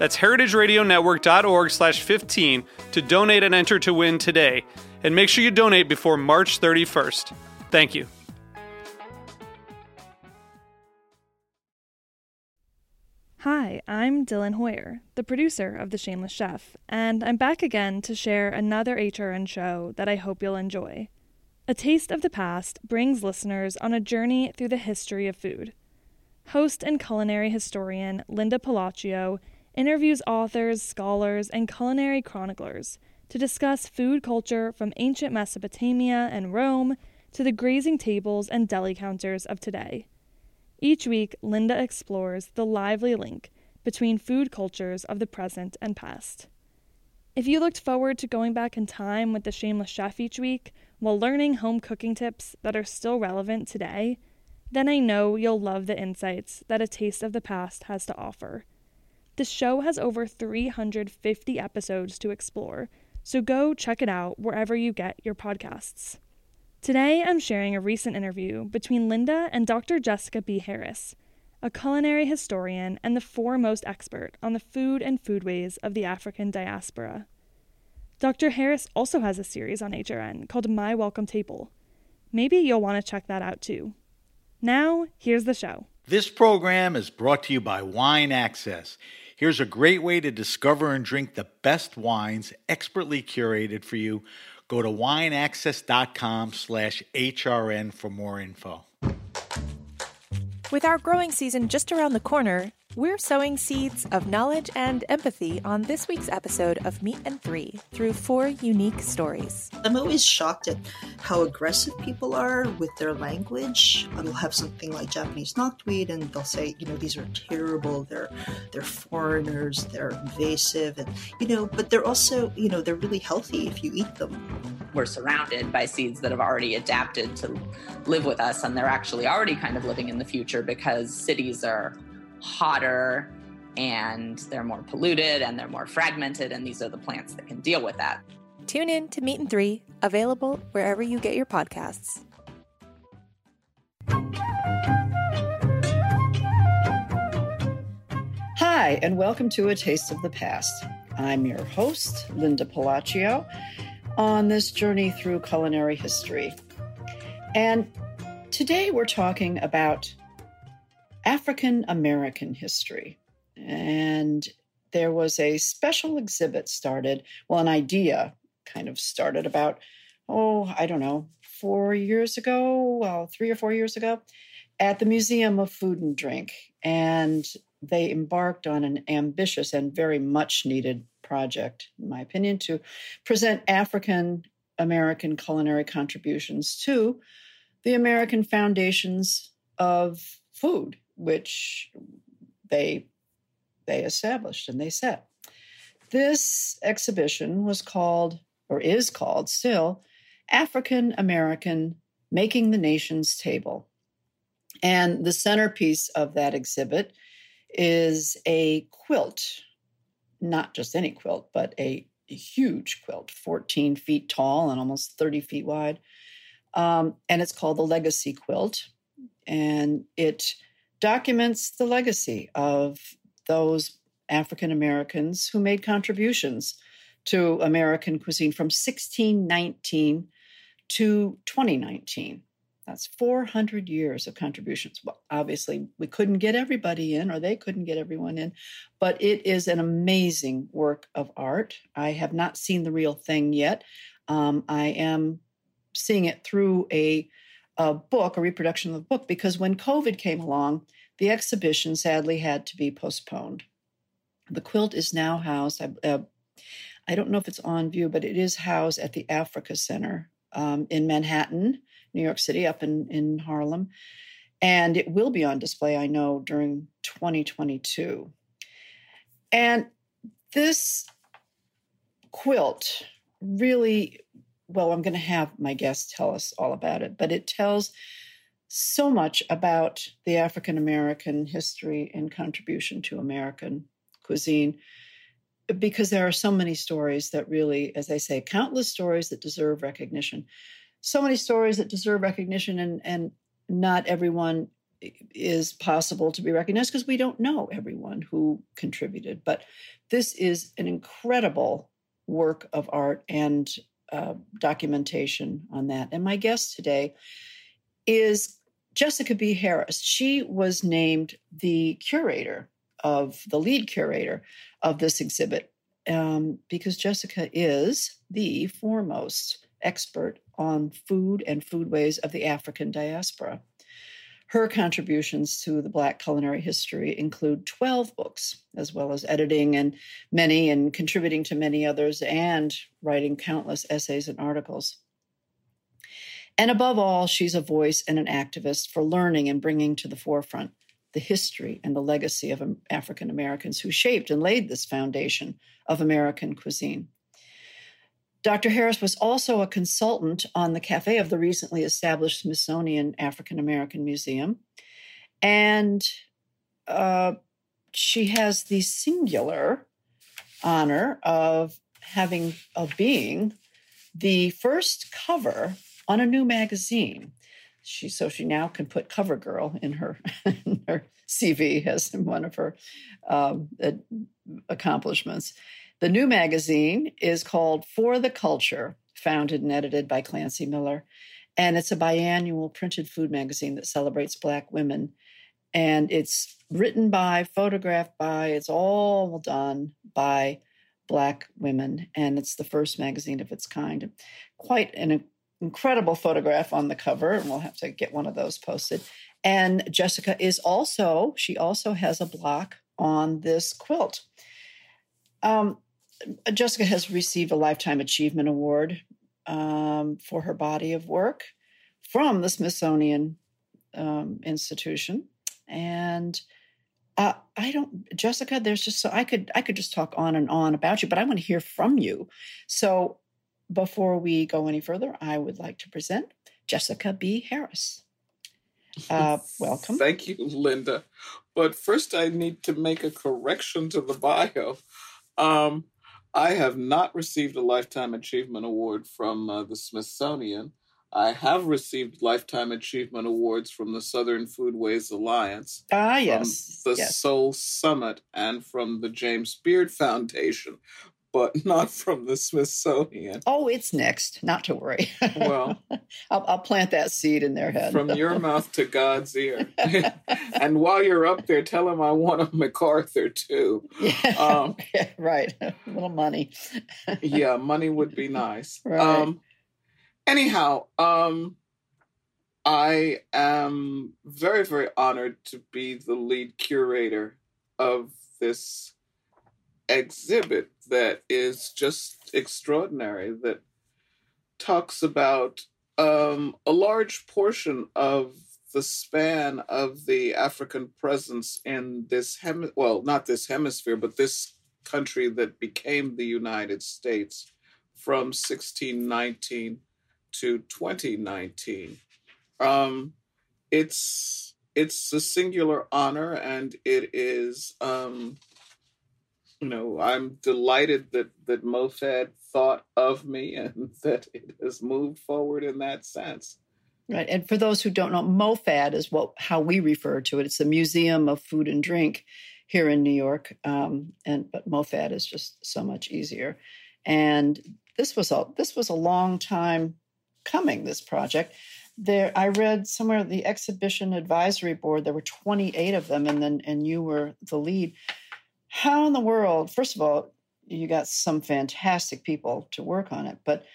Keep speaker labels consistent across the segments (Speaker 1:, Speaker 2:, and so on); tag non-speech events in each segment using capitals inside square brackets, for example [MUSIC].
Speaker 1: That's heritageradionetwork.org slash 15 to donate and enter to win today. And make sure you donate before March 31st. Thank you.
Speaker 2: Hi, I'm Dylan Hoyer, the producer of The Shameless Chef, and I'm back again to share another HRN show that I hope you'll enjoy. A Taste of the Past brings listeners on a journey through the history of food. Host and culinary historian Linda Pelaccio interviews authors, scholars, and culinary chroniclers to discuss food culture from ancient Mesopotamia and Rome to the grazing tables and deli counters of today. Each week, Linda explores the lively link between food cultures of the present and past. If you looked forward to going back in time with the Shameless Chef each week while learning home cooking tips that are still relevant today, then I know you'll love the insights that A Taste of the Past has to offer. The show has over 350 episodes to explore, so go check it out wherever you get your podcasts. Today, I'm sharing a recent interview between Linda and Dr. Jessica B. Harris, a culinary historian and the foremost expert on the food and foodways of the African diaspora. Dr. Harris also has a series on HRN called My Welcome Table. Maybe you'll want to check that out too. Now, here's the show.
Speaker 3: This program is brought to you by Wine Access. Here's a great way to discover and drink the best wines expertly curated for you Go to wineaccess.com slash HRN for more info.
Speaker 4: With our growing season just around the corner, we're sowing seeds of knowledge and empathy on this week's episode of Meat and Three through four unique stories.
Speaker 5: I'm always shocked at how aggressive people are with their language. Um, I'll have something like Japanese knotweed, and they'll say, you know, these are terrible. They're they're foreigners. They're invasive, and you know, but they're also, you know, they're really healthy if you eat them.
Speaker 6: We're surrounded by seeds that have already adapted to live with us, and they're actually already kind of living in the future because cities are hotter and they're more polluted and they're more fragmented, and these are the plants that can deal with that.
Speaker 4: Tune in to Meat and Three, available wherever you get your podcasts.
Speaker 7: Hi, and welcome to A Taste of the Past. I'm your host, Linda Pelaccio, on this journey through culinary history. And today we're talking about African American history. And there was a special exhibit started, well, an idea kind of started about, oh, I don't know, four years ago, well, three or four years ago, at the Museum of Food and Drink. And they embarked on an ambitious and very much needed project, in my opinion, to present African American culinary contributions to the American foundations of food which they they established and they set. This exhibition was called, or is called still, African American Making the Nation's Table. And the centerpiece of that exhibit is a quilt, not just any quilt, but a, huge quilt, 14 feet tall and almost 30 feet wide. Um, and it's called the Legacy Quilt. And it documents the legacy of those African Americans who made contributions to American cuisine from 1619 to 2019. That's 400 years of contributions. Well, obviously, we couldn't get everybody in, or they couldn't get everyone in, but it is an amazing work of art. I have not seen the real thing yet. Um, I am seeing it through a, a book, a reproduction of the book, because when COVID came along, the exhibition sadly had to be postponed. The quilt is now housed, uh, I don't know if it's on view, but it is housed at the Africa Center um, in Manhattan, New York City, up in, in Harlem. And it will be on display, I know, during 2022. And this quilt really, well, I'm going to have my guests tell us all about it, but it tells so much about the African American history and contribution to American cuisine because there are so many stories that really, as I say, countless stories that deserve recognition. So many stories that deserve recognition, and, and not everyone is possible to be recognized because we don't know everyone who contributed. But this is an incredible work of art and uh, documentation on that. And my guest today is Jessica B. Harris. She was named the curator of the lead curator of this exhibit um, because Jessica is the foremost expert on food and foodways of the African diaspora. Her contributions to the Black culinary history include 12 books, as well as editing and many and contributing to many others, and writing countless essays and articles. And above all, she's a voice and an activist for learning and bringing to the forefront the history and the legacy of African Americans who shaped and laid this foundation of American cuisine. Dr. Harris was also a consultant on the cafe of the recently established Smithsonian African American Museum. And uh, she has the singular honor of having, of being the first cover on a new magazine she so she now can put cover girl in her [LAUGHS] in her cv as one of her um, accomplishments the new magazine is called for the culture founded and edited by klancy miller and it's a biannual printed food magazine that celebrates black women and it's written by photographed by it's all done by black women and it's the first magazine of its kind quite an incredible photograph on the cover, and we'll have to get one of those posted. And Jessica is also, she also has a block on this quilt. Um, Jessica has received a Lifetime Achievement Award um, for her body of work from the Smithsonian um, Institution. And uh, I don't, Jessica. There's just so I could I could just talk on and on about you, but I want to hear from you. So before we go any further, I would like to present Jessica B. Harris. Uh, welcome.
Speaker 8: Thank you, Linda. But first, I need to make a correction to the bio. Um, I have not received a Lifetime Achievement Award from uh, the Smithsonian. I have received Lifetime Achievement Awards from the Southern Foodways Alliance.
Speaker 7: Ah, yes.
Speaker 8: the
Speaker 7: yes.
Speaker 8: Soul Summit and from the James Beard Foundation but [LAUGHS] not from the Smithsonian.
Speaker 7: Oh, it's next. Not to worry.
Speaker 8: Well, [LAUGHS]
Speaker 7: I'll, I'll, plant that seed in their head.
Speaker 8: From your [LAUGHS] mouth to God's ear. and while you're up there, tell him I want a MacArthur too.
Speaker 7: Yeah, um, yeah right. A little money.
Speaker 8: yeah, money would be nice.
Speaker 7: Right.
Speaker 8: Um, anyhow, um, I am very, very honored to be the lead curator of this exhibit that is just extraordinary that talks about um, a large portion of the span of the African presence in this hem well, not this hemisphere, but this country that became the United States from 1619 to 2019. Um, it's it's a singular honor, and it is um, you know, I'm delighted that that MoFad thought of me [LAUGHS] and that it has moved forward in that sense.
Speaker 7: Right, and for those who don't know, MoFad is what how we refer to it. It's the Museum of Food and Drink here in New York, um, and but MoFad is just so much easier. And this was a this was a long time coming. This project. There, I read somewhere the exhibition advisory board. There were 28 of them, and then and you were the lead how in the world, first of all, you got some fantastic people to work on it, but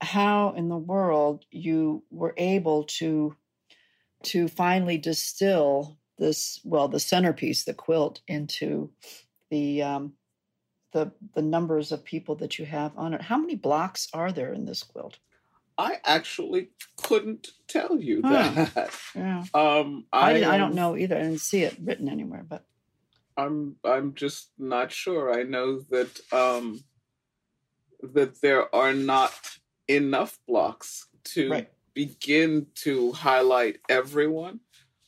Speaker 7: how in the world you were able to to finally distill this well the centerpiece the quilt into the um the the numbers of people that you have on it how many blocks are there in this quilt
Speaker 8: I actually couldn't tell you huh. that.
Speaker 7: Yeah. [LAUGHS]
Speaker 8: Um,
Speaker 7: I, I, I don't know either. I didn't see it written anywhere, but
Speaker 8: I'm I'm just not sure. I know that um, that there are not enough blocks to
Speaker 7: right.
Speaker 8: begin to highlight everyone,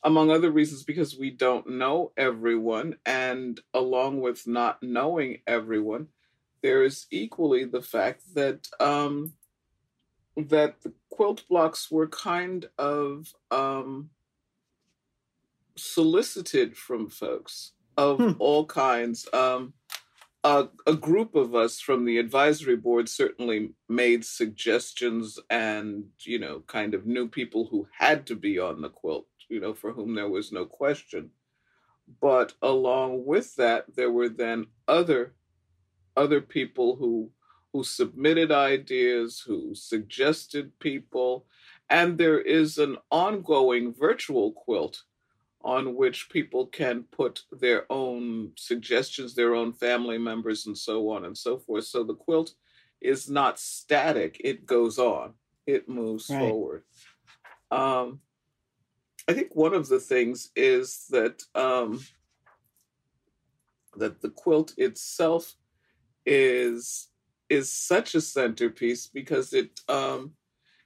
Speaker 8: among other reasons because we don't know everyone, and along with not knowing everyone, there is equally the fact that um, that the quilt blocks were kind of um, solicited from folks of hmm. all kinds. Um, a, a, group of us from the advisory board certainly made suggestions and, you know, kind of knew people who had to be on the quilt, you know, for whom there was no question. But along with that, there were then other other people who who submitted ideas, who suggested people, and there is an ongoing virtual quilt on which people can put their own suggestions, their own family members, and so on and so forth. So the quilt is not static, it goes on, it moves right. forward. Um, I think one of the things is that um, that the quilt itself is is such a centerpiece because it um,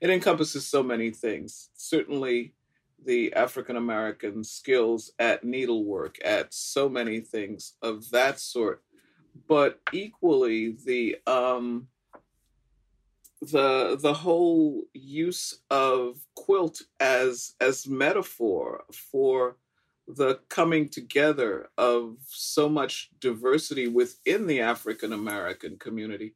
Speaker 8: it encompasses so many things. Certainly, the African American skills at needlework, at so many things of that sort, but equally the um, the the whole use of quilt as as metaphor for the coming together of so much diversity within the African American community.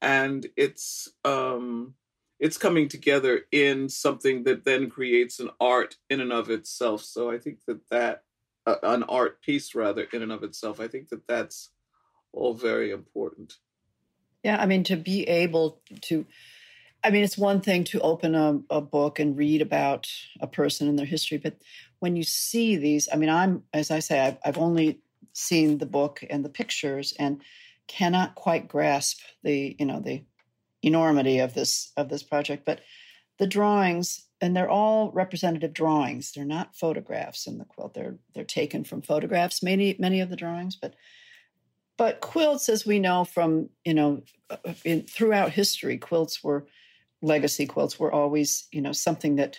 Speaker 8: And it's um it's coming together in something that then creates an art in and of itself. So i think that that uh, an art piece rather in and of itself i think that that's all very important.
Speaker 7: Yeah i mean to be able to i mean it's one thing to open a, a book and read about a person and their history but when you see these i mean i'm as i say I've, I've only seen the book and the pictures and cannot quite grasp the you know the enormity of this of this project but the drawings and they're all representative drawings. They're not photographs in the quilt. They're they're taken from photographs many many of the drawings but but quilts as we know from you know uh, in, throughout history quilts were legacy quilts were always you know something that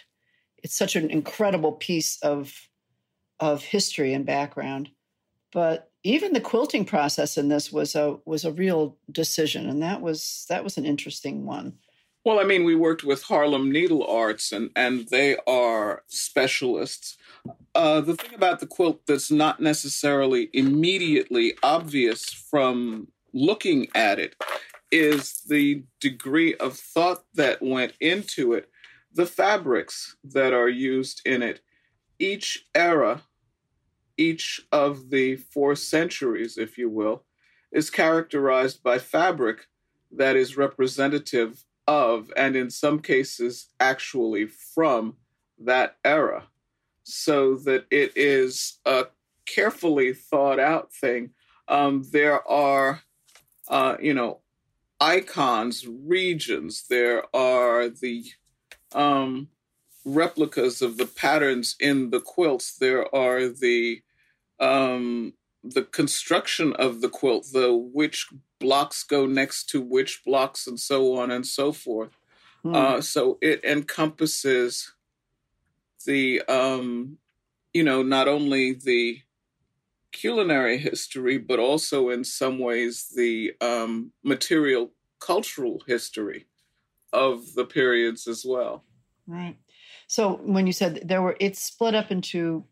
Speaker 7: it's such an incredible piece of of history and background. But even the quilting process in this was a was a real decision, and that was that was an interesting one.
Speaker 8: Well, I mean, we worked with Harlem Needle Arts, and and they are specialists. Uh, the thing about the quilt that's not necessarily immediately obvious from looking at it is the degree of thought that went into it, the fabrics that are used in it. Each era each of the four centuries, if you will, is characterized by fabric that is representative of, and in some cases, actually from that era. So that it is a carefully thought out thing. Um, there are, uh, you know, icons, regions. There are the um, replicas of the patterns in the quilts. There are the um, the construction of the quilt, the which blocks go next to which blocks, and so on and so forth. Hmm. Uh, so it encompasses the, um, you know, not only the culinary history, but also in some ways the um, material cultural history of the periods as well.
Speaker 7: Right. So when you said there were, it's split up into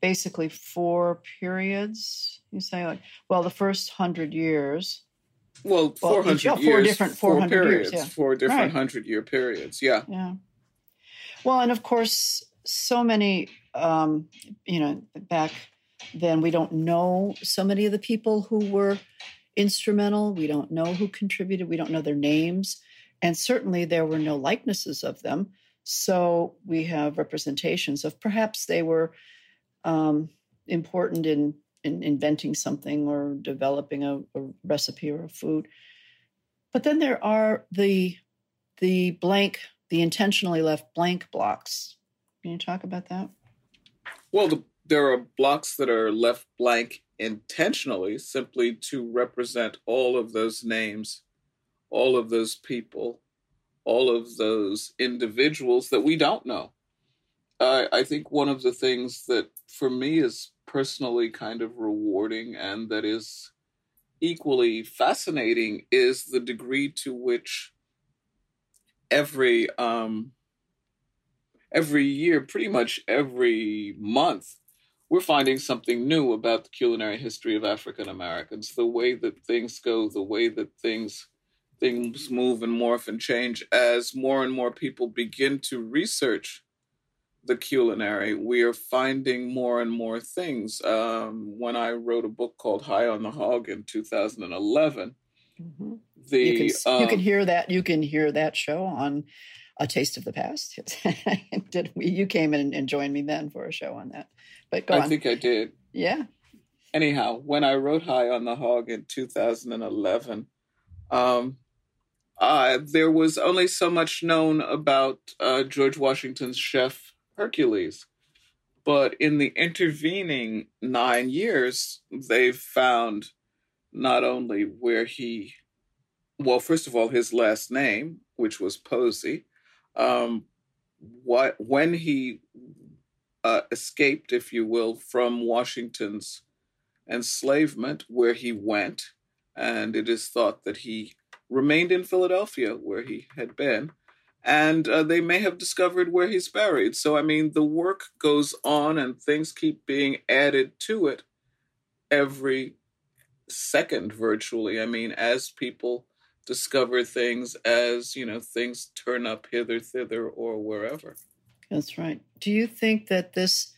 Speaker 7: basically four periods. You say like, well, the first hundred years.
Speaker 8: Well, four hundred well,
Speaker 7: years. Four different four hundred
Speaker 8: periods.
Speaker 7: Years, yeah.
Speaker 8: Four different
Speaker 7: right.
Speaker 8: hundred year periods. Yeah.
Speaker 7: Yeah. Well, and of course, so many. Um, you know, back then we don't know so many of the people who were instrumental. We don't know who contributed. We don't know their names. And certainly there were no likenesses of them. So we have representations of perhaps they were um, important in, in inventing something or developing a, a recipe or a food. But then there are the the blank, the intentionally left blank blocks. Can you talk about that?
Speaker 8: Well, the, there are blocks that are left blank intentionally, simply to represent all of those names, all of those people, all of those individuals that we don't know. I think one of the things that for me is personally kind of rewarding and that is equally fascinating is the degree to which every um, every year, pretty much every month, we're finding something new about the culinary history of African Americans, the way that things go, the way that things things move and morph and change as more and more people begin to research the culinary, we are finding more and more things. Um, when I wrote a book called High on the Hog in 2011, mm-hmm. the
Speaker 7: you can, um, you can, hear that you can hear that show on a taste of the past. [LAUGHS] did we, you came in and joined me then for a show on that? But go
Speaker 8: I
Speaker 7: on.
Speaker 8: think I did.
Speaker 7: Yeah.
Speaker 8: Anyhow, when I wrote High on the Hog in 2011, um, uh, there was only so much known about uh, George Washington's chef Hercules. But in the intervening nine years, they've found not only where he, well, first of all, his last name, which was Posey, um, what when he uh, escaped, if you will, from Washington's enslavement, where he went, and it is thought that he remained in Philadelphia, where he had been, and uh, they may have discovered where he's buried. So, I mean, the work goes on and things keep being added to it every second, virtually. I mean, as people discover things, as, you know, things turn up hither, thither, or wherever.
Speaker 7: That's right. Do you think that this,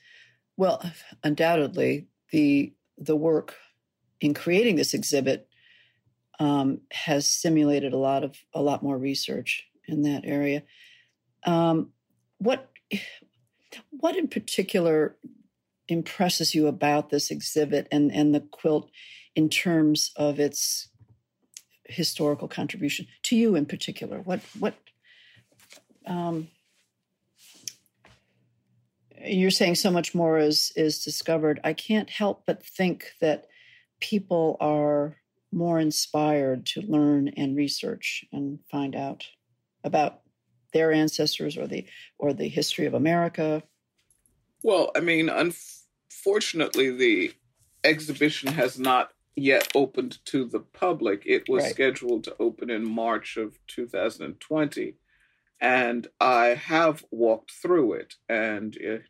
Speaker 7: well, undoubtedly, the the work in creating this exhibit um, has simulated a lot of a lot more research in that area. Um, what what in particular impresses you about this exhibit and and the quilt in terms of its historical contribution to you in particular? What what um, you're saying so much more is is discovered. I can't help but think that people are more inspired to learn and research and find out about their ancestors or the or the history of America?
Speaker 8: Well, I mean, unfortunately, the exhibition has not yet opened to the public. It was right. scheduled to open in March of 2020, and I have walked through it, and it,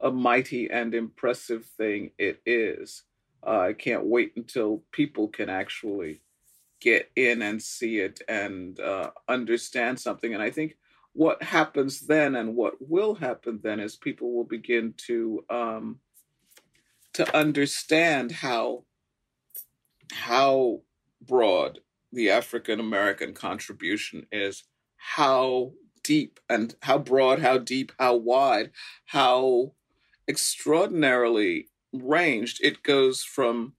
Speaker 8: a mighty and impressive thing it is. Uh, I can't wait until people can actually get in and see it and uh, understand something. And I think what happens then and what will happen then is people will begin to um, to understand how how broad the African American contribution is, how deep and how broad, how deep, how wide, how extraordinarily ranged it goes from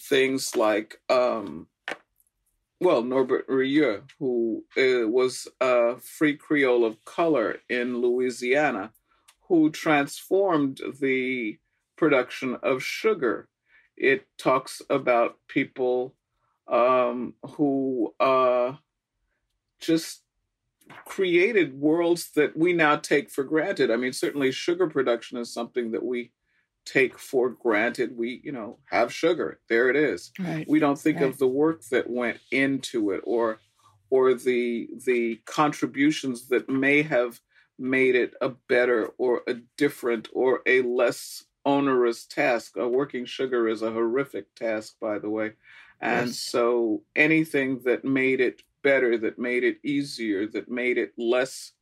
Speaker 8: things like um, well, Norbert Rillieux, who uh, was a free Creole of color in Louisiana, who transformed the production of sugar. It talks about people um, who uh, just created worlds that we now take for granted. I mean, certainly sugar production is something that we take for granted we you know have sugar there it is right. we don't think right. of the work that went into it or or the the contributions that may have made it a better or a different or a less onerous task a working sugar is a horrific task by the way and yes. so anything that made it better that made it easier that made it less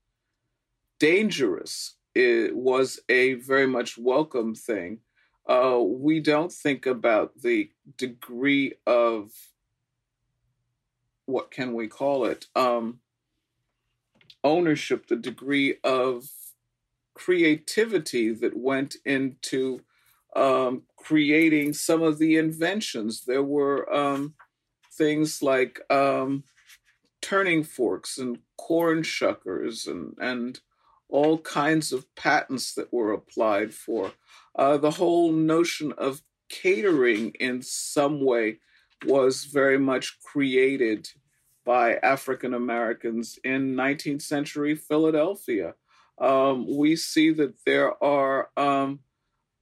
Speaker 8: dangerous it was a very much welcome thing. Uh, we don't think about the degree of what can we call it? Um, ownership, the degree of creativity that went into um, creating some of the inventions. There were um, things like um, turning forks and corn shuckers and, and all kinds of patents that were applied for. Uh, the whole notion of catering in some way was very much created by African Americans in 19th century Philadelphia. Um, we see that there are um,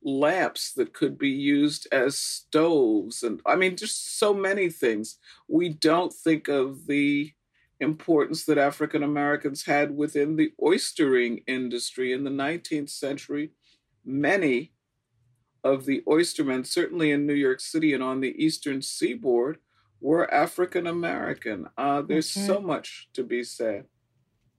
Speaker 8: lamps that could be used as stoves, and I mean, just so many things. We don't think of the importance that African Americans had within the oystering industry in the 19th century. Many of the oystermen, certainly in New York City and on the eastern seaboard, were African American. Uh, there's okay. so much to be said.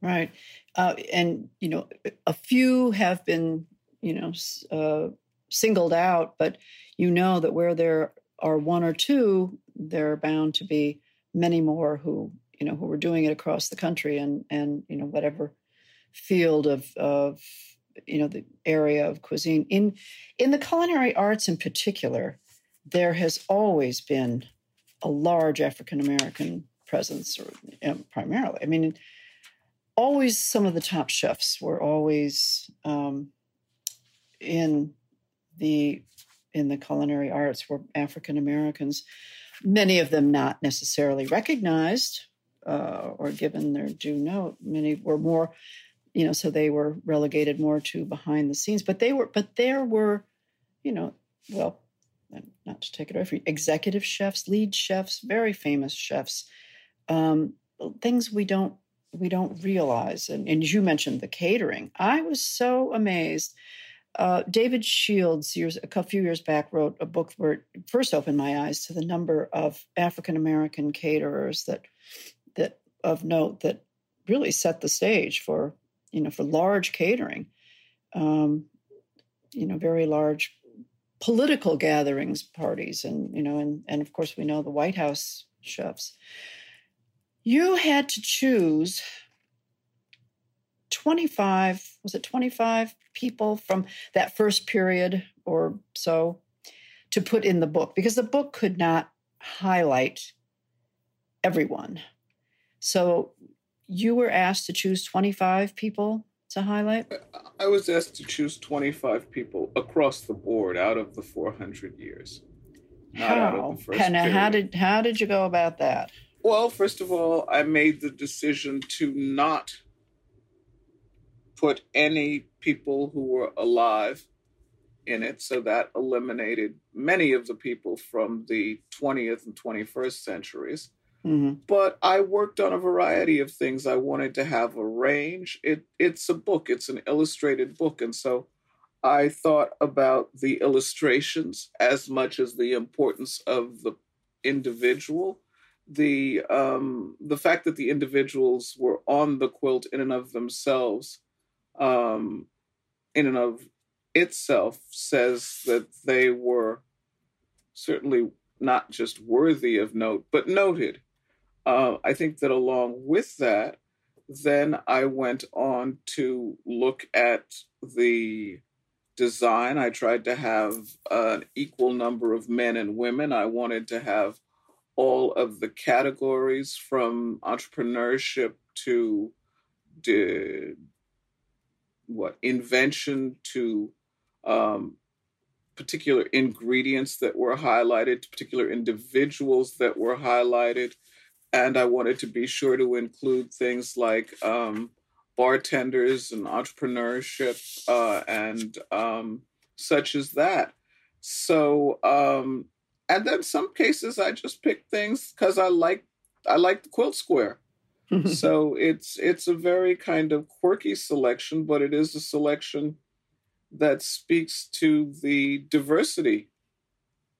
Speaker 7: Right. Uh, and, you know, a few have been, you know, uh, singled out, but you know that where there are one or two, there are bound to be many more who, you know, who were doing it across the country and, and you know, whatever field of, of you know the area of cuisine. In in the culinary arts in particular there has always been a large african american presence or you know, primarily. I mean always some of the top chefs were always um, in the in the culinary arts were african americans many of them not necessarily recognized uh, or given their due note many were more you know, so they were relegated more to behind the scenes. But they were, but there were, you know, well, not to take it away from you, executive chefs, lead chefs, very famous chefs, um, things we don't we don't realize. And, and you mentioned the catering. I was so amazed. Uh, David Shields, years a few years back, wrote a book where it first opened my eyes to the number of African American caterers that that of note that really set the stage for you know, for large catering, um, you know, very large political gatherings, parties, and you know, and and of course we know the White House chefs. You had to choose 25 was it 25 people from that first period or so to put in the book? Because the book could not highlight everyone so you were asked to choose 25 people to highlight?
Speaker 8: I was asked to choose 25 people across the board out of the 400 years.
Speaker 7: how? and uh, how did how did you go about that?
Speaker 8: Well, first of all, I made the decision to not put any people who were alive in it, so that eliminated many of the people from the 20th and 21st centuries. Mm-hmm. But I worked on a variety of things. I wanted to have a range. It it's a book. It's an illustrated book, and so I thought about the illustrations as much as the importance of the individual. The um, the fact that the individuals were on the quilt in and of themselves, um, in and of itself, says that they were certainly not just worthy of note, but noted uh, I think that along with that, then I went on to look at the design. I tried to have an equal number of men and women. I wanted to have all of the categories from entrepreneurship to de, what invention to um, particular ingredients that were highlighted, to particular individuals that were highlighted and I wanted to be sure to include things like um, bartenders and entrepreneurship uh, and um, such as that. So, um, and then some cases I just picked things because I like I like the quilt square. [LAUGHS] so it's it's a very kind of quirky selection, but it is a selection that speaks to the diversity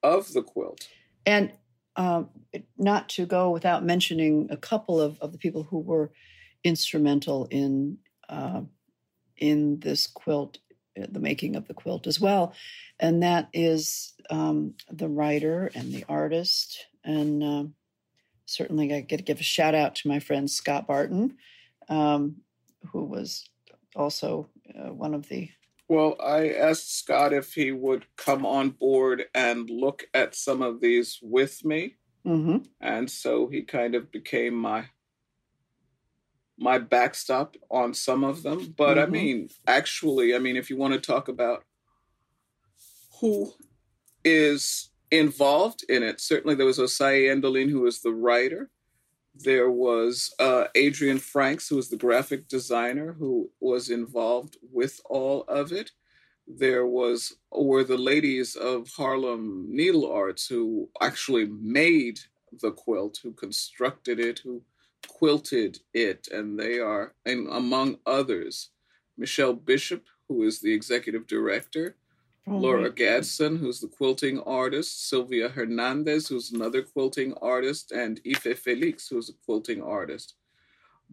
Speaker 8: of the quilt.
Speaker 7: And uh, not to go without mentioning a couple of, of the people who were instrumental in uh, in this quilt, uh, the making of the quilt as well, and that is um, the writer and the artist, and um, certainly I get to give a shout out to my friend Scott Barton. Um, who was also uh, one of the.
Speaker 8: Well, I asked Scott if he would come on board and look at some of these with me.
Speaker 7: Mm-hmm.
Speaker 8: And so he kind of became my my backstop on some of them. But mm-hmm. I mean, actually, I mean, if you want to talk about who is involved in it, certainly there was Osayi Endolyn, who was the writer. There was uh, Adrienne Franks, who was the graphic designer, who was involved with all of it. There was were the ladies of Harlem Needle Arts who actually made the quilt, who constructed it, who quilted it, and they are, and among others, Michelle Bishop, who is the executive director, Laura Gadsden, who's the quilting artist, Sylvia Hernandez, who's another quilting artist, and Ife Felix, who's a quilting artist.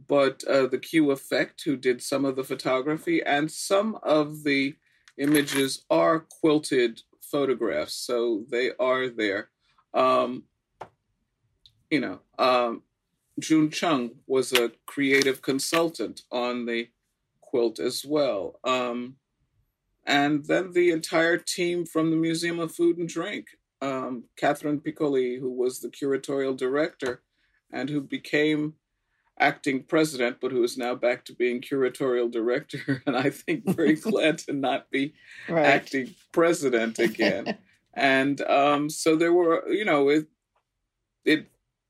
Speaker 8: But uh, the Q Effect, who did some of the photography, and some of the images are quilted photographs, so they are there. Um, you know, um, June Chung was a creative consultant on the quilt as well. Um, and then the entire team from the Museum of Food and Drink, um, Catherine Piccoli, who was the curatorial director and who became acting president, but who is now back to being curatorial director, [LAUGHS] and I think very [LAUGHS] glad to not be right. acting president again. [LAUGHS] and um, so there were, you know, it it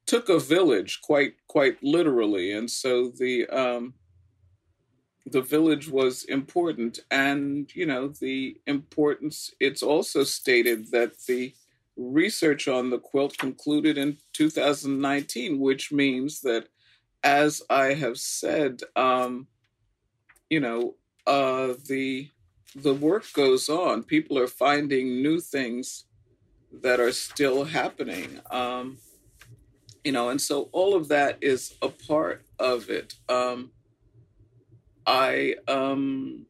Speaker 8: took a village quite quite literally, and so the um, the village was important, and you know the importance. It's also stated that the research on the quilt concluded in 2019, which means that, as I have said, um, you know, uh, the the work goes on. People are finding new things that are still happening. Um, you know, and so all of that is a part of it. Um, I um,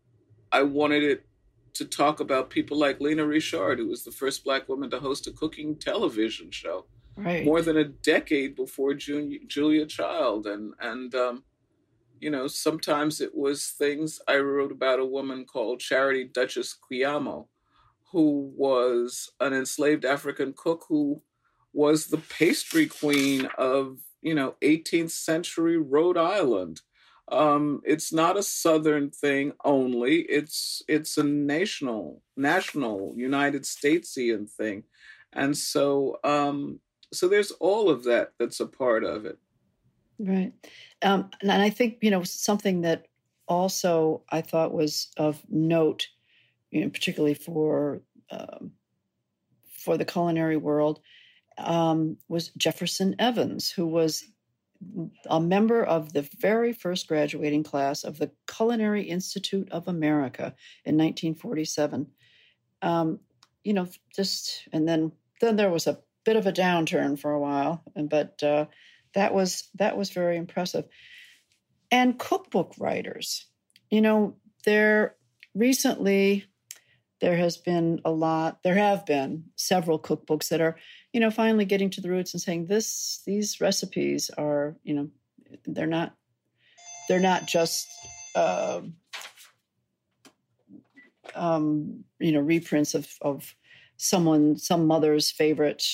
Speaker 8: I wanted it to talk about people like Lena Richard, who was the first Black woman to host a cooking television show,
Speaker 7: right.
Speaker 8: more than a decade before Julia, Julia Child, and and um, you know sometimes it was things I wrote about a woman called Charity Duchess Quamino, who was an enslaved African cook who was the pastry queen of you know 18th century Rhode Island. Um, it's not a southern thing only. It's it's a national national United Statesian thing, and so um, so there's all of that that's a part of it.
Speaker 7: Right, um, and I think you know something that also I thought was of note, you know, particularly for um, for the culinary world, um, was Jefferson Evans, who was a member of the very first graduating class of the Culinary Institute of America in 1947. Um, you know, just and then then there was a bit of a downturn for a while, and but uh, that was that was very impressive. And cookbook writers, you know, there recently there has been a lot. There have been several cookbooks that are you know, finally getting to the roots and saying this, these recipes are, you know, they're not, they're not just, uh, um, you know, reprints of, of someone, some mother's favorite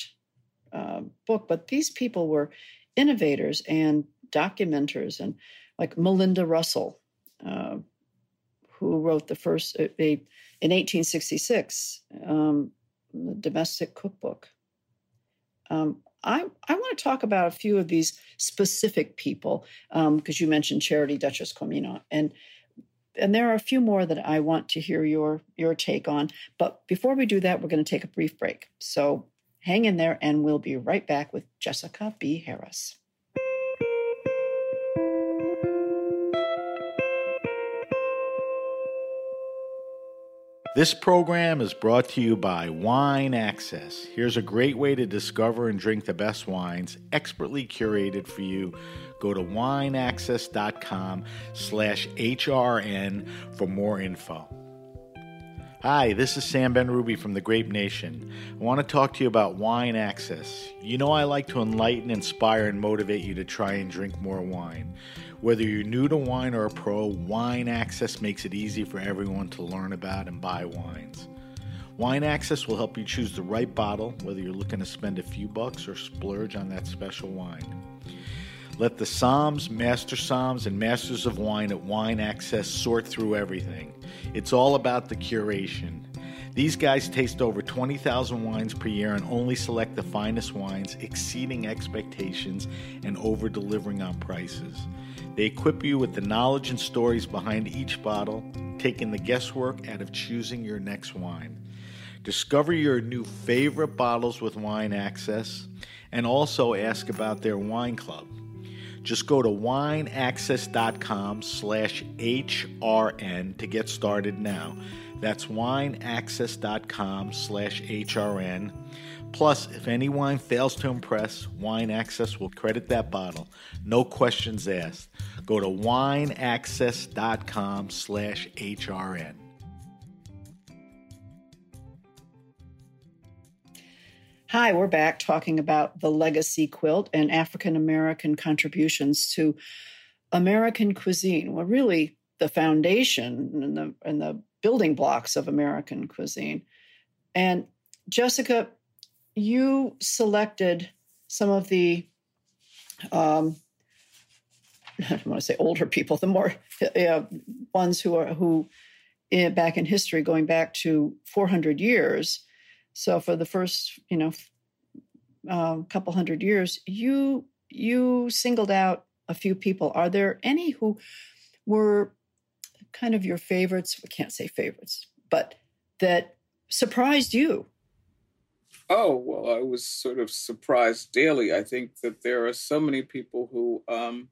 Speaker 7: uh, book, but these people were innovators and documenters, and like Malinda Russell, uh, who wrote the first a, a in 1866 um, the domestic cookbook. Um, I, I want to talk about a few of these specific people because um, you mentioned Charity Duchess Quamino, and and there are a few more that I want to hear your your take on. But before we do that, we're going to take a brief break. So hang in there, and we'll be right back with Jessica B. Harris.
Speaker 3: This program is brought to you by Wine Access. Here's a great way to discover and drink the best wines, expertly curated for you. Go to wineaccess.com slash HRN for more info. Hi, this is Sam Ben Ruby from the Grape Nation. I want to talk to you about Wine Access. You know I like to enlighten, inspire, and motivate you to try and drink more wine. Whether you're new to wine or a pro, Wine Access makes it easy for everyone to learn about and buy wines. Wine Access will help you choose the right bottle, whether you're looking to spend a few bucks or splurge on that special wine. Let the Somms, Master Somms, and Masters of Wine at Wine Access sort through everything. It's all about the curation. These guys taste over 20,000 wines per year and only select the finest wines, exceeding expectations and over delivering on prices. They equip you with the knowledge and stories behind each bottle, taking the guesswork out of choosing your next wine. Discover your new favorite bottles with Wine Access and also ask about their wine club. Just go to wineaccess.com slash HRN to get started now. That's wineaccess.com slash HRN. Plus, if any wine fails to impress, Wine Access will credit that bottle. No questions asked. Go to wineaccess.com slash HRN.
Speaker 7: Hi, we're back talking about the legacy quilt and African American contributions to American cuisine. Well, really, the foundation and the and the building blocks of American cuisine. And Jessica, you selected some of the um, [LAUGHS] I don't want to say older people, the more uh, ones who are who uh, back in history, going back to 400 years, so for the first, you know, um, couple hundred years, you you singled out a few people. Are there any who were kind of your favorites? We can't say favorites, but that surprised you.
Speaker 8: Oh well, I was sort of surprised daily. I think that there are so many people who, um,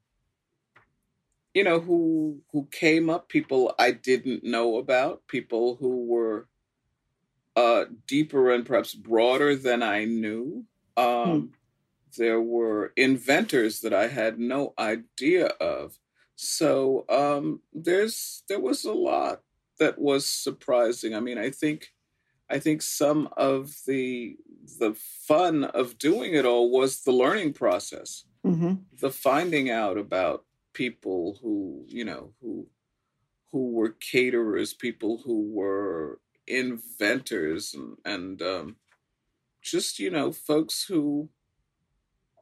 Speaker 8: you know, who who came up, people I didn't know about, people who were uh, deeper and perhaps broader than I knew. Um, hmm. There were inventors that I had no idea of. So um, there's there was a lot that was surprising. I mean, I think I think some of the the fun of doing it all was the learning process, mm-hmm. the finding out about people who you know who who were caterers, people who were inventors and, and um, just you know folks who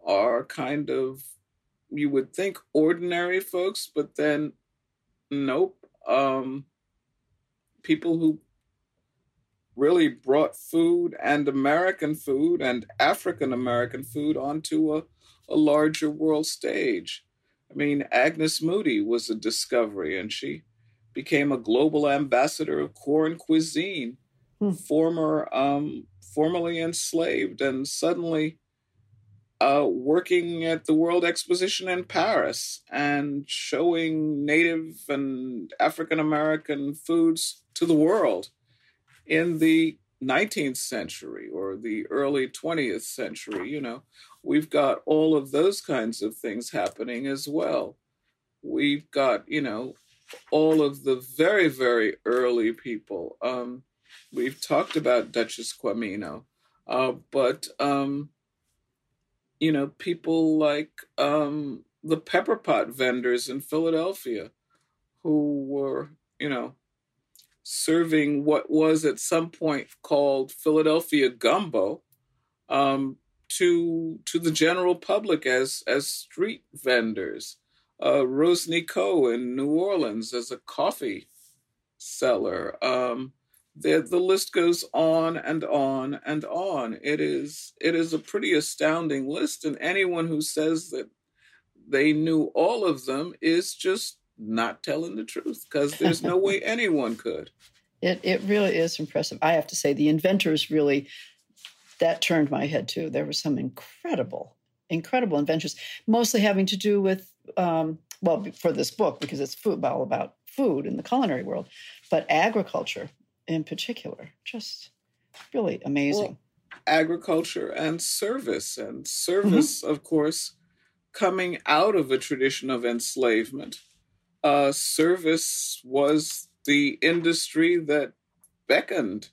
Speaker 8: are kind of you would think ordinary folks but then nope um, people who really brought food and american food and african american food onto a, a larger world stage i mean agnes moody was a discovery and she became a global ambassador of corn cuisine, hmm. former um, formerly enslaved, and suddenly uh, working at the World Exposition in Paris and showing Native and African American foods to the world in the 19th century or the early 20th century. You know, we've got all of those kinds of things happening as well. We've got, you know, all of the very, very early people. Um, we've talked about Duchess Quamino, uh, but um, you know, people like um, the pepper pot vendors in Philadelphia, who were, you know, serving what was at some point called Philadelphia gumbo um, to to the general public as as street vendors uh, Rose Nicaud in New Orleans as a coffee seller. Um, the, the list goes on and on and on. It is it is a pretty astounding list, and anyone who says that they knew all of them is just not telling the truth because there's no way [LAUGHS] anyone could.
Speaker 7: It it really is impressive. I have to say, the inventors really that turned my head too. There were some incredible, incredible inventions, mostly having to do with um, well, for this book because it's food, all about food in the culinary world, but agriculture in particular, just really amazing. Well,
Speaker 8: agriculture and service, and service, mm-hmm. of course, coming out of a tradition of enslavement. Uh, service was the industry that beckoned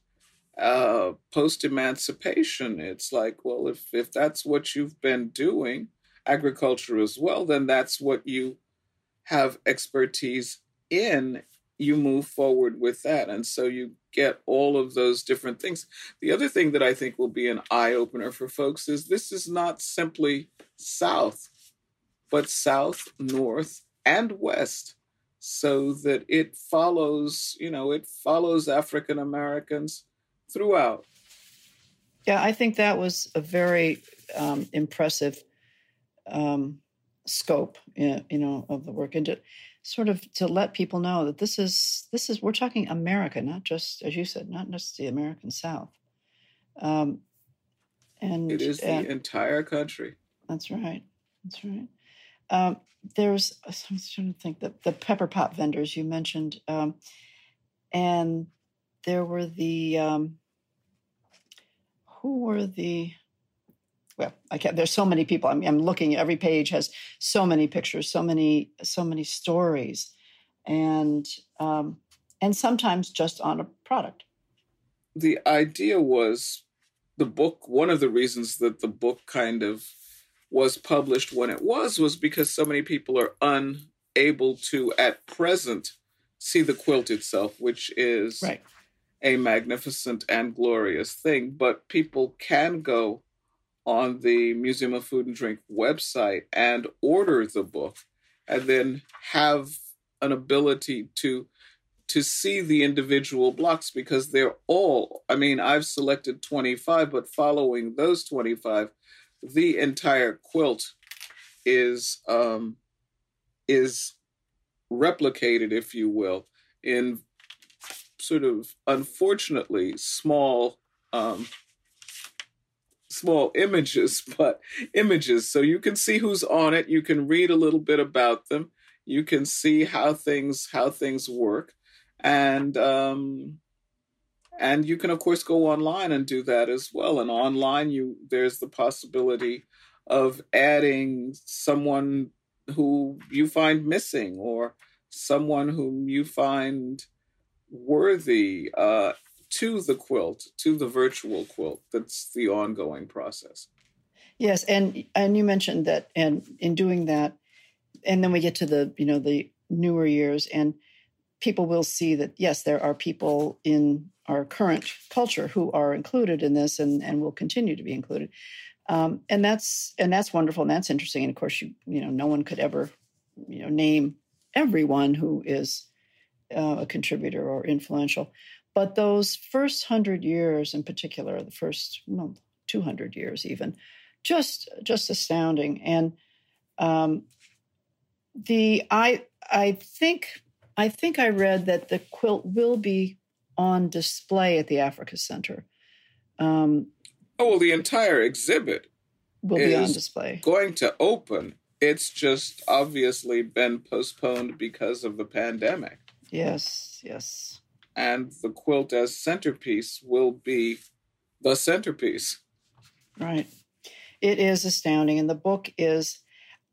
Speaker 8: uh, post emancipation. It's like, well, if if that's what you've been doing, agriculture as well, then that's what you have expertise in, you move forward with that. And so you get all of those different things. The other thing that I think will be an eye opener for folks is this is not simply South, but South, North, and West. So that it follows, you know, it follows African Americans throughout.
Speaker 7: Yeah, I think that was a very um, impressive um, scope, you know, of the work, and sort of to let people know that this is this is we're talking America, not just as you said, not just the American South. Um, and
Speaker 8: it is the and, entire country.
Speaker 7: That's right. That's right. Um, there's I'm trying to think that the pepper pot vendors you mentioned, um, and there were the um, who were the well i can't there's so many people I'm, I'm looking every page has so many pictures so many so many stories and um, and sometimes just on a product
Speaker 8: the idea was the book one of the reasons that the book kind of was published when it was was because so many people are unable to at present see the quilt itself which is
Speaker 7: right.
Speaker 8: a magnificent and glorious thing but people can go on the Museum of Food and Drink website and order the book and then have an ability to to see the individual blocks because they're all I mean I've selected 25 but following those 25 the entire quilt is um is replicated if you will in sort of unfortunately small um small images, [LAUGHS] but images. So you can see who's on it. You can read a little bit about them. You can see how things how things work, and um, and you can of course go online and do that as well. And online, you there's the possibility of adding someone who you find missing or someone whom you find worthy uh, to the quilt, to the virtual quilt. That's the ongoing process.
Speaker 7: Yes, and and you mentioned that, and in doing that, and then we get to the you know the newer years, and people will see that yes, there are people in our current culture who are included in this, and and will continue to be included, um, and that's and that's wonderful, and that's interesting. And of course, you you know, no one could ever you know name everyone who is uh, a contributor or influential. But those first hundred years, in particular, the first well, two hundred years, even, just just astounding. And um, the I I think I think I read that the quilt will be on display at the Africa Center. Um,
Speaker 8: oh well, the entire exhibit
Speaker 7: will be on display.
Speaker 8: Going to open. It's just obviously been postponed because of the pandemic.
Speaker 7: Yes, yes
Speaker 8: and the quilt as centerpiece will be the centerpiece.
Speaker 7: Right. It is astounding. And the book is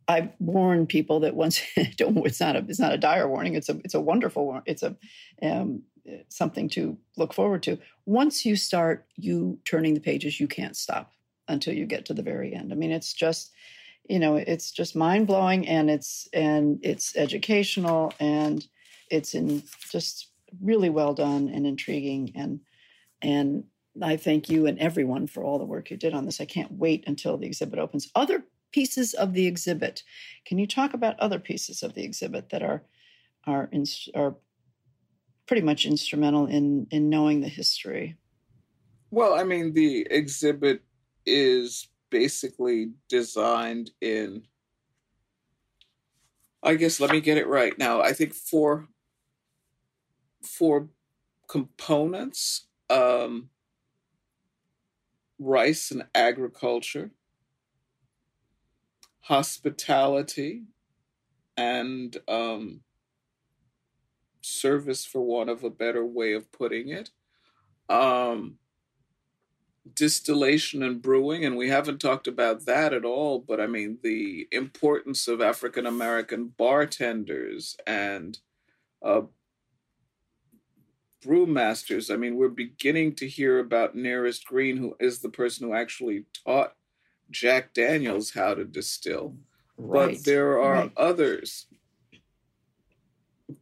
Speaker 7: I warn people that once [LAUGHS] don't it's not a it's not a dire warning. It's a it's a wonderful it's a um, something to look forward to. Once you start you turning the pages, you can't stop until you get to the very end. I mean, it's just you know, it's just mind blowing and it's and it's educational and it's in just really well done and intriguing and and I thank you and everyone for all the work you did on this. I can't wait until the exhibit opens. Other pieces of the exhibit. Can you talk about other pieces of the exhibit that are are are pretty much instrumental in in knowing the history?
Speaker 8: Well, I mean, the exhibit is basically designed in I guess let me get it right now. I think four for components, um, rice and agriculture, hospitality, and um, service, for want of a better way of putting it. Um, distillation and brewing, and we haven't talked about that at all, but I mean, the importance of African American bartenders and uh, brewmasters. I mean, we're beginning to hear about Nearest Green, who is the person who actually taught Jack Daniels how to distill. Right. But there are right. others.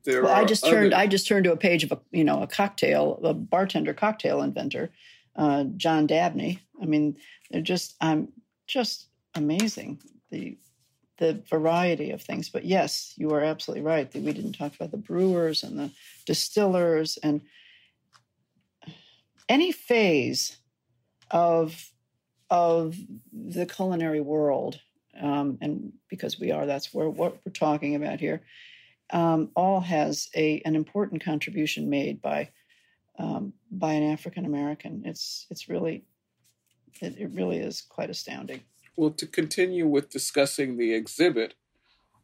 Speaker 8: there
Speaker 7: well, I just turned. I just turned to a page of a you know a cocktail, a bartender cocktail inventor, uh, John Dabney. I mean, they're just I'm just amazing the the variety of things. But yes, you are absolutely right. That we didn't talk about the brewers and the distillers and any phase of of the culinary world, um, and because we are, that's where what we're talking about here. Um, all has a an important contribution made by um, by an African American. It's it's really it, it really is quite astounding.
Speaker 8: Well, to continue with discussing the exhibit,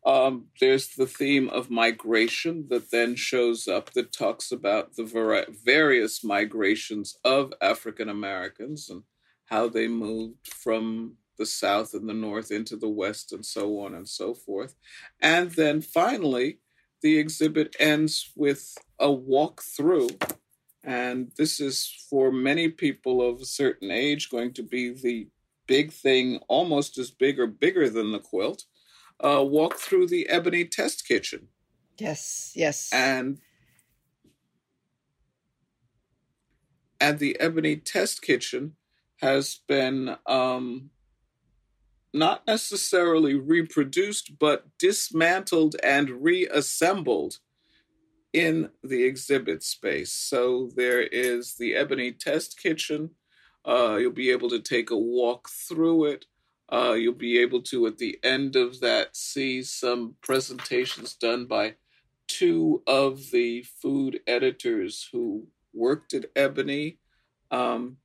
Speaker 8: um, there's the theme of migration that then shows up that talks about the var- various migrations of African Americans and how they moved from the South and the North into the West and so on and so forth. And then finally, the exhibit ends with a walk through. And this is for many people of a certain age going to be the big thing, almost as big or bigger than the quilt, uh, walk through the ebony test kitchen.
Speaker 7: Yes, yes.
Speaker 8: And and the ebony test kitchen has been um, not necessarily reproduced, but dismantled and reassembled in the exhibit space. So there is the ebony test kitchen uh, you'll be able to take a walk through it. Uh, you'll be able to, at the end of that, see some presentations done by two of the food editors who worked at Ebony, um,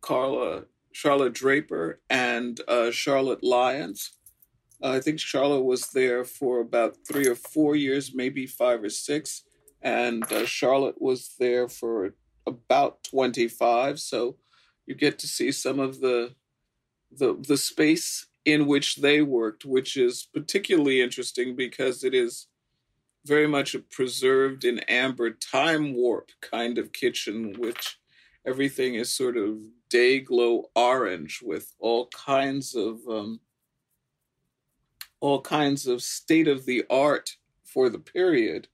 Speaker 8: Carla, Charla Draper, and uh, Charlotte Lyons. Uh, I think Charlotte was there for about three or four years, maybe five or six, and uh, Charlotte was there for about 25 so you get to see some of the the the space in which they worked which is particularly interesting because it is very much a preserved in amber time warp kind of kitchen which everything is sort of day glow orange with all kinds of um, all kinds of state of the art for the period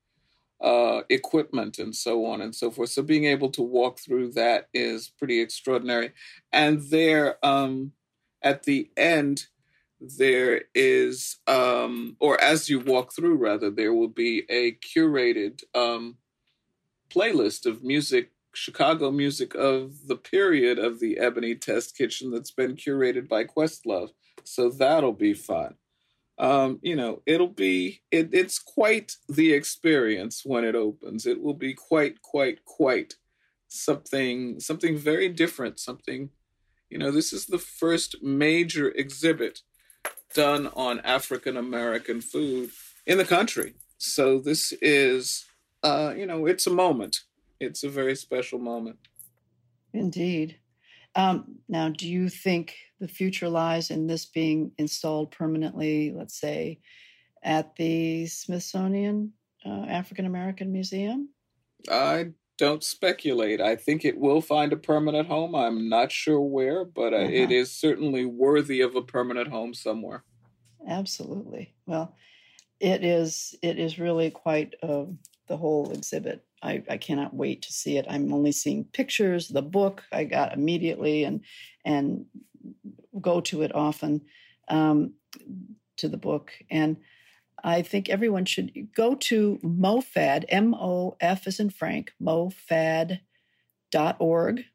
Speaker 8: uh, equipment and so on and so forth. So being able to walk through that is pretty extraordinary. And there, um, at the end, there is, um, or as you walk through, rather, there will be a curated um, playlist of music, Chicago music of the period of the Ebony Test Kitchen that's been curated by Questlove. So that'll be fun um, you know, it'll be it, it's quite the experience when it opens. It will be quite, quite, quite something something very different. Something, you know, this is the first major exhibit done on African American food in the country. So this is, uh, you know, it's a moment. It's a very special moment.
Speaker 7: Indeed. Um, now, do you think the future lies in this being installed permanently, let's say, at the Smithsonian uh, African American Museum?
Speaker 8: I don't speculate. I think it will find a permanent home. I'm not sure where, but uh, uh-huh. it is certainly worthy of a permanent home somewhere.
Speaker 7: Absolutely. Well, it is. It is really quite uh, the whole exhibit I, I cannot wait to see it. I'm only seeing pictures. The book I got immediately and and go to it often um, to the book. And I think everyone should go to MOFAD, M O F as in Frank, MOFAD.org.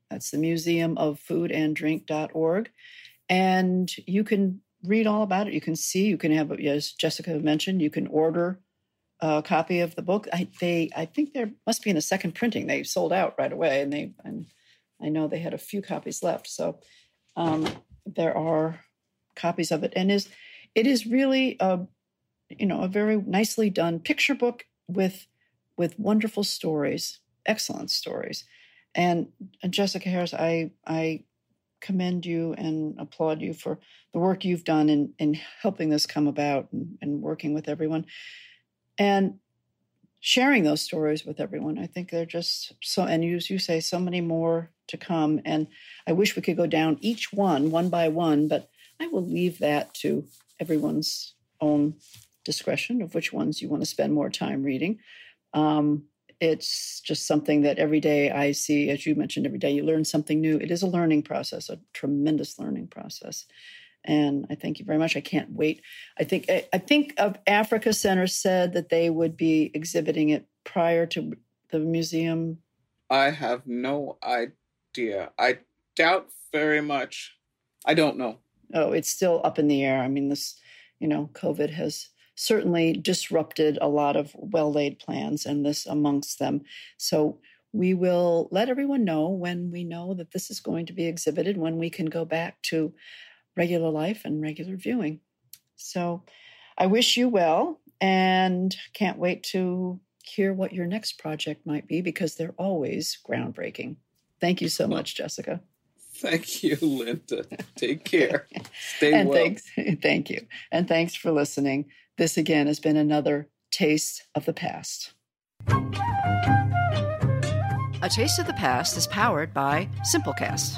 Speaker 7: That's the Museum of Food and Drink.org. And you can read all about it. You can see, you can have, as Jessica mentioned, you can order a copy of the book. I, they, I think there must be in a second printing. They sold out right away, and they, and I know they had a few copies left. So um, there are copies of it, and is it is really a, you know, a very nicely done picture book with with wonderful stories, excellent stories. And, Jessica Harris, I I commend you and applaud you for the work you've done in in helping this come about and, and working with everyone and sharing those stories with everyone. I think they're just so, and you, you say so many more to come. And I wish we could go down each one, one by one, but I will leave that to everyone's own discretion of which ones you want to spend more time reading. Um, it's just something that every day I see, as you mentioned, every day you learn something new. It is a learning process, a tremendous learning process. And I thank you very much. I can't wait. I think I think of Africa Center said that they would be exhibiting it prior to the museum.
Speaker 8: I have no idea. I doubt very much. I don't know.
Speaker 7: Oh, it's still up in the air. I mean, this, you know, COVID has certainly disrupted a lot of well laid plans, and this amongst them. So we will let everyone know when we know that this is going to be exhibited, when we can go back to regular life and regular viewing. So I wish you well and can't wait to hear what your next project might be because they're always groundbreaking. Thank you so much, Jessica.
Speaker 8: Thank you, Linda. Take [LAUGHS] care. Stay
Speaker 7: and
Speaker 8: well.
Speaker 7: thanks, [LAUGHS] thank you. And thanks for listening. This again has been another Taste of the Past. A Taste of the Past is powered by Simplecast.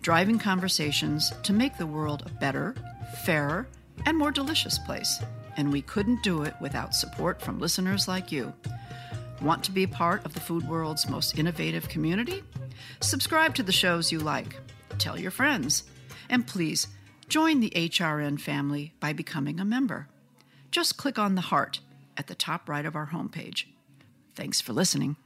Speaker 7: driving conversations to make the world a better, fairer, and more delicious place. And we couldn't do it without support from listeners like you. Want to be part of the food world's most innovative community? Subscribe to the shows you like, tell your friends, and please join the HRN family by becoming a member. Just click on the heart at the top right of our homepage. Thanks for listening.